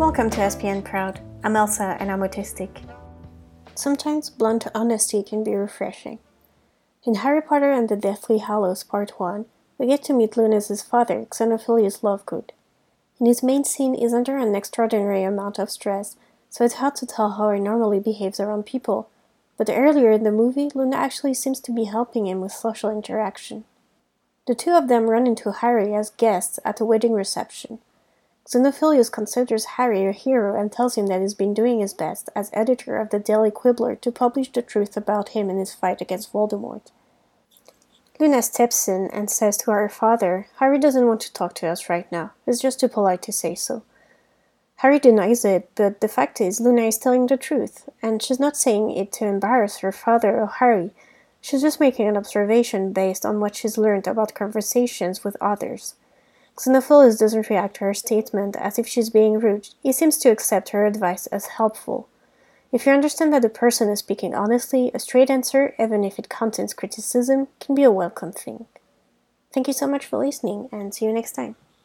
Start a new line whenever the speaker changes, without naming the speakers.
Welcome to SPN Proud. I'm Elsa and I'm autistic. Sometimes blunt honesty can be refreshing. In Harry Potter and the Deathly Hallows Part 1, we get to meet Luna's father, Xenophilius Lovegood. In his main scene, he's under an extraordinary amount of stress, so it's hard to tell how he normally behaves around people. But earlier in the movie, Luna actually seems to be helping him with social interaction. The two of them run into Harry as guests at a wedding reception. Xenophilius considers Harry a hero and tells him that he's been doing his best as editor of the Daily Quibbler to publish the truth about him in his fight against Voldemort. Luna steps in and says to her father, Harry doesn't want to talk to us right now. It's just too polite to say so. Harry denies it, but the fact is, Luna is telling the truth, and she's not saying it to embarrass her father or Harry. She's just making an observation based on what she's learned about conversations with others. Xenophilius doesn't react to her statement as if she's being rude. He seems to accept her advice as helpful. If you understand that the person is speaking honestly, a straight answer, even if it contains criticism, can be a welcome thing. Thank you so much for listening, and see you next time.